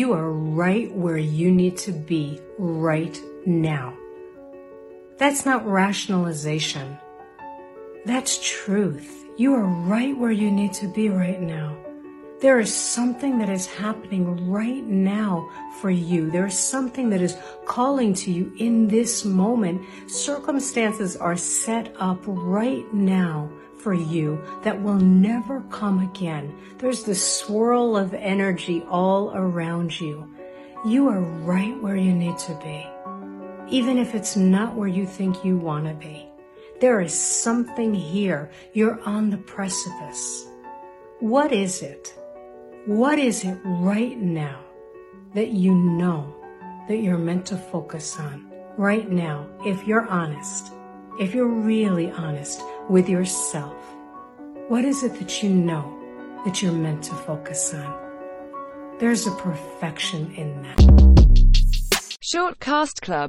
You are right where you need to be right now. That's not rationalization. That's truth. You are right where you need to be right now. There is something that is happening right now for you. There is something that is calling to you in this moment. Circumstances are set up right now for you that will never come again. There's the swirl of energy all around you. You are right where you need to be, even if it's not where you think you want to be. There is something here. You're on the precipice. What is it? What is it right now that you know that you're meant to focus on right now, if you're honest, if you're really honest with yourself? What is it that you know that you're meant to focus on? There's a perfection in that. Shortcast Club